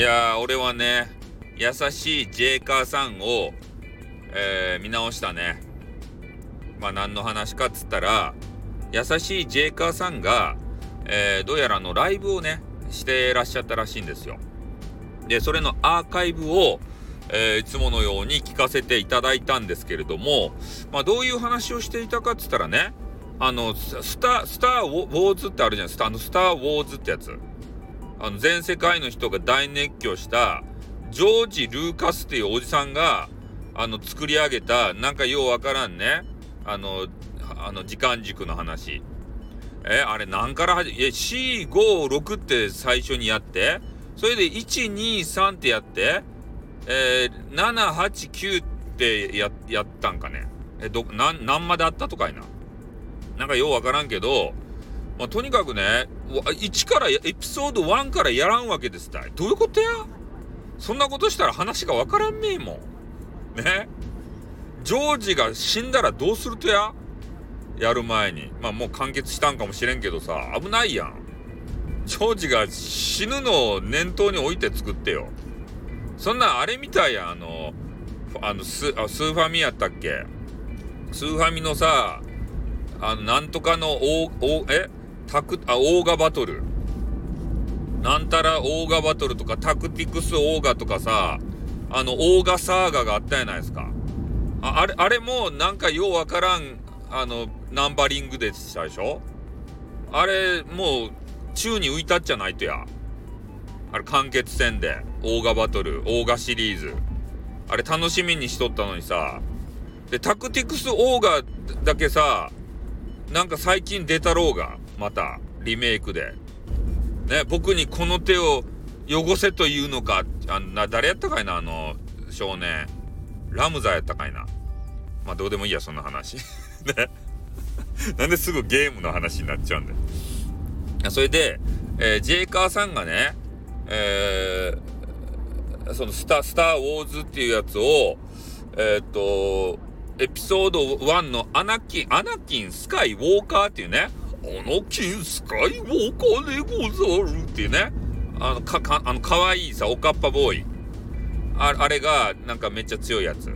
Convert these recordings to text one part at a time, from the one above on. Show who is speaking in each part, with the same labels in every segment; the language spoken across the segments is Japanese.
Speaker 1: いや、俺はね、優しいジェイカーさんを、えー、見直したね。まあ何の話かっつったら、優しいジェイカーさんが、えー、どうやらのライブをね、してらっしゃったらしいんですよ。で、それのアーカイブを、えー、いつものように聞かせていただいたんですけれども、まあどういう話をしていたかっつったらね、あの、スター、スターウォーズってあるじゃないですか。あの、スターウォーズってやつ。あの、全世界の人が大熱狂した、ジョージ・ルーカスっていうおじさんが、あの、作り上げた、なんかようわからんね、あの、あの、時間軸の話。え、あれ何から始め、え、4、5、6って最初にやって、それで1、2、3ってやって、えー、7、8、9ってや、やったんかね。え、ど、なん、何まであったとかいな。なんかようわからんけど、まあ、とにかくね、1から、エピソード1からやらんわけですたい。どういうことや？そんなことしたら話がわからんめえもん。ね？ジョージが死んだらどうするとや？やる前に。まあもう完結したんかもしれんけどさ、危ないやん。ジョージが死ぬのを念頭に置いて作ってよ。そんなあれみたいやん、あの、あのス、あスーファミやったっけ？スーファミのさ、あの、なんとかの、お、お、え？タク、あ、オーガバトル。なんたらオーガバトルとか、タクティクスオーガとかさ、あの、オーガサーガがあったじゃないですか。ああれ、あれもなんかようわからん、あの、ナンバリングでしたでしょ？あれ、もう、宙に浮いたっちゃないとや。あれ、完結戦で、オーガバトル、オーガシリーズ。あれ楽しみにしとったのにさ。で、タクティクスオーガだけさ、なんか最近出たろうが、また、リメイクで。ね、僕にこの手を汚せというのか、あな、誰やったかいな、あの、少年。ラムザやったかいな？まあ、どうでもいいや、そんな話。ね。なんですぐゲームの話になっちゃうんで。それで、えー、ジェイカーさんがね、えー、そのスタ、スター・ウォーズっていうやつを、えー、っと、エピソード1のアナキン、アナキン・スカイ・ウォーカーっていうね、アナキン・スカイ・ウォーカーでござるってね、あの、か、か、あの、かわいいさ、おかっぱボーイ。ああれが、なんかめっちゃ強いやつ。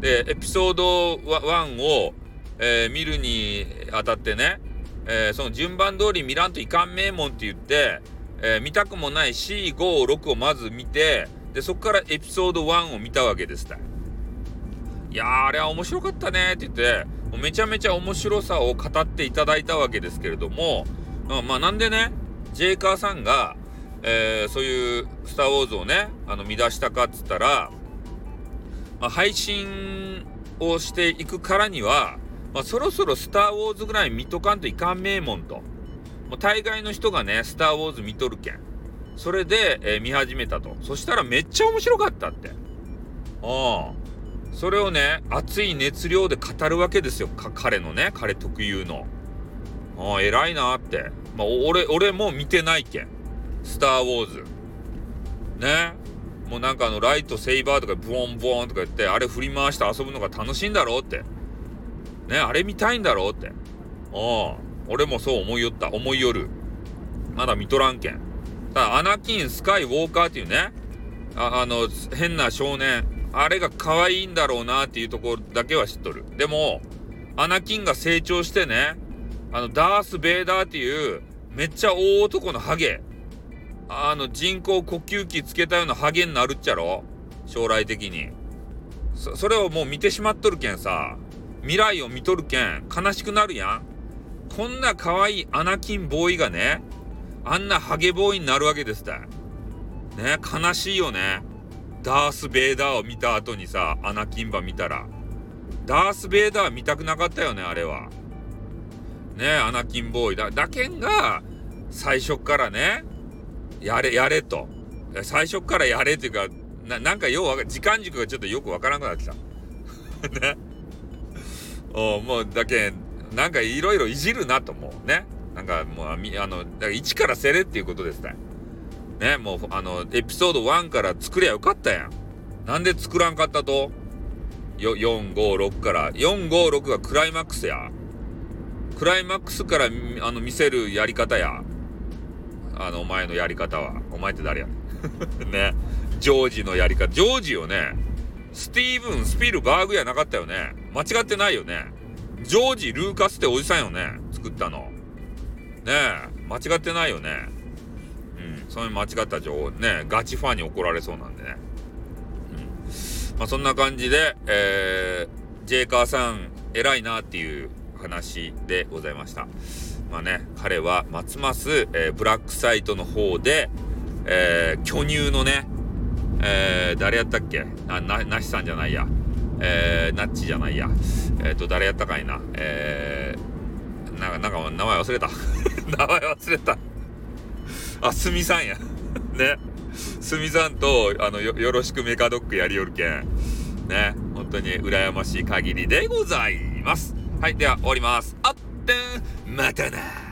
Speaker 1: で、エピソード1を、えー、見るにあたってね、えー、その順番通り見らんといかん名門って言って、えー、見たくもない C5、6をまず見て、で、そこからエピソード1を見たわけですいや、あれは面白かったねって言って、めちゃめちゃ面白さを語っていただいたわけですけれども、まあなんでね、ジェイカーさんが、えー、そういうスター・ウォーズをね、あの、見出したかっつったら、まあ、配信をしていくからには、まあ、そろそろスター・ウォーズぐらい見とかんといかん名門と。もう大概の人がね、スター・ウォーズ見とるけん。それで、えー、見始めたと。そしたらめっちゃ面白かったって。うん。それをね、熱い熱量で語るわけですよ。彼のね、彼特有の。ああ、偉いなって。まあ、俺、俺も見てないけん。スター・ウォーズ。ね。もうなんかあの、ライト、セイバーとか、ブオンブオンとか言って、あれ振り回して遊ぶのが楽しいんだろうって。ね、あれ見たいんだろうって。ああ、俺もそう思いよった。思いよる。まだ見とらんけん。ただ、アナキン・スカイ・ウォーカーっていうね、ああの、変な少年。あれが可愛いんだろうなっていうところだけは知っとる。でも、アナキンが成長してね、あの、ダース・ベイダーっていう、めっちゃ大男のハゲ。あの、人工呼吸器つけたようなハゲになるっちゃろ？将来的に。そ、それをもう見てしまっとるけんさ、未来を見とるけん、悲しくなるやん。こんな可愛いアナキンボーイがね、あんなハゲボーイになるわけですたね、悲しいよね。ダース・ベイダーを見た後にさ、アナキンバ見たら。ダース・ベイダー見たくなかったよね、あれは。ねアナキンボーイだ。だけんが、最初からね、やれ、やれと。最初からやれっていうか、ななんかようわか、時間軸がちょっとよくわからなくなってきた。ね。おもう、だけん、なんかいろいろいじるなと思う。ね。なんかもう、あの、だから一からせれっていうことですね。ね、もう、あの、エピソード1から作りゃよかったやん。なんで作らんかったと？よ、4、5、6から。4、5、6がクライマックスや。クライマックスから、あの、見せるやり方や。あの、お前のやり方は。お前って誰や？ね。ジョージのやり方。ジョージよね。スティーブン・スピルバーグやなかったよね。間違ってないよね。ジョージ・ルーカスっておじさんよね。作ったの。ねえ。間違ってないよね。そういう間違った情報ね、ガチファンに怒られそうなんでね。うん。まあそんな感じで、えー、ジェイカーさん偉いなっていう話でございました。まあね、彼はますます、えー、ブラックサイトの方で、えー、巨乳のね、えー、誰やったっけ？な、な、なしさんじゃないや。えー、ナッチじゃないや。えっ、ー、と、誰やったかいな？えー、なんか、なんか名前忘れた。名前忘れた。あ、すみさんや。ね。すみさんと、あのよ、よろしくメカドックやりよるけん。ね。本当に羨ましい限りでございます。はい、では終わります。あってん、またな。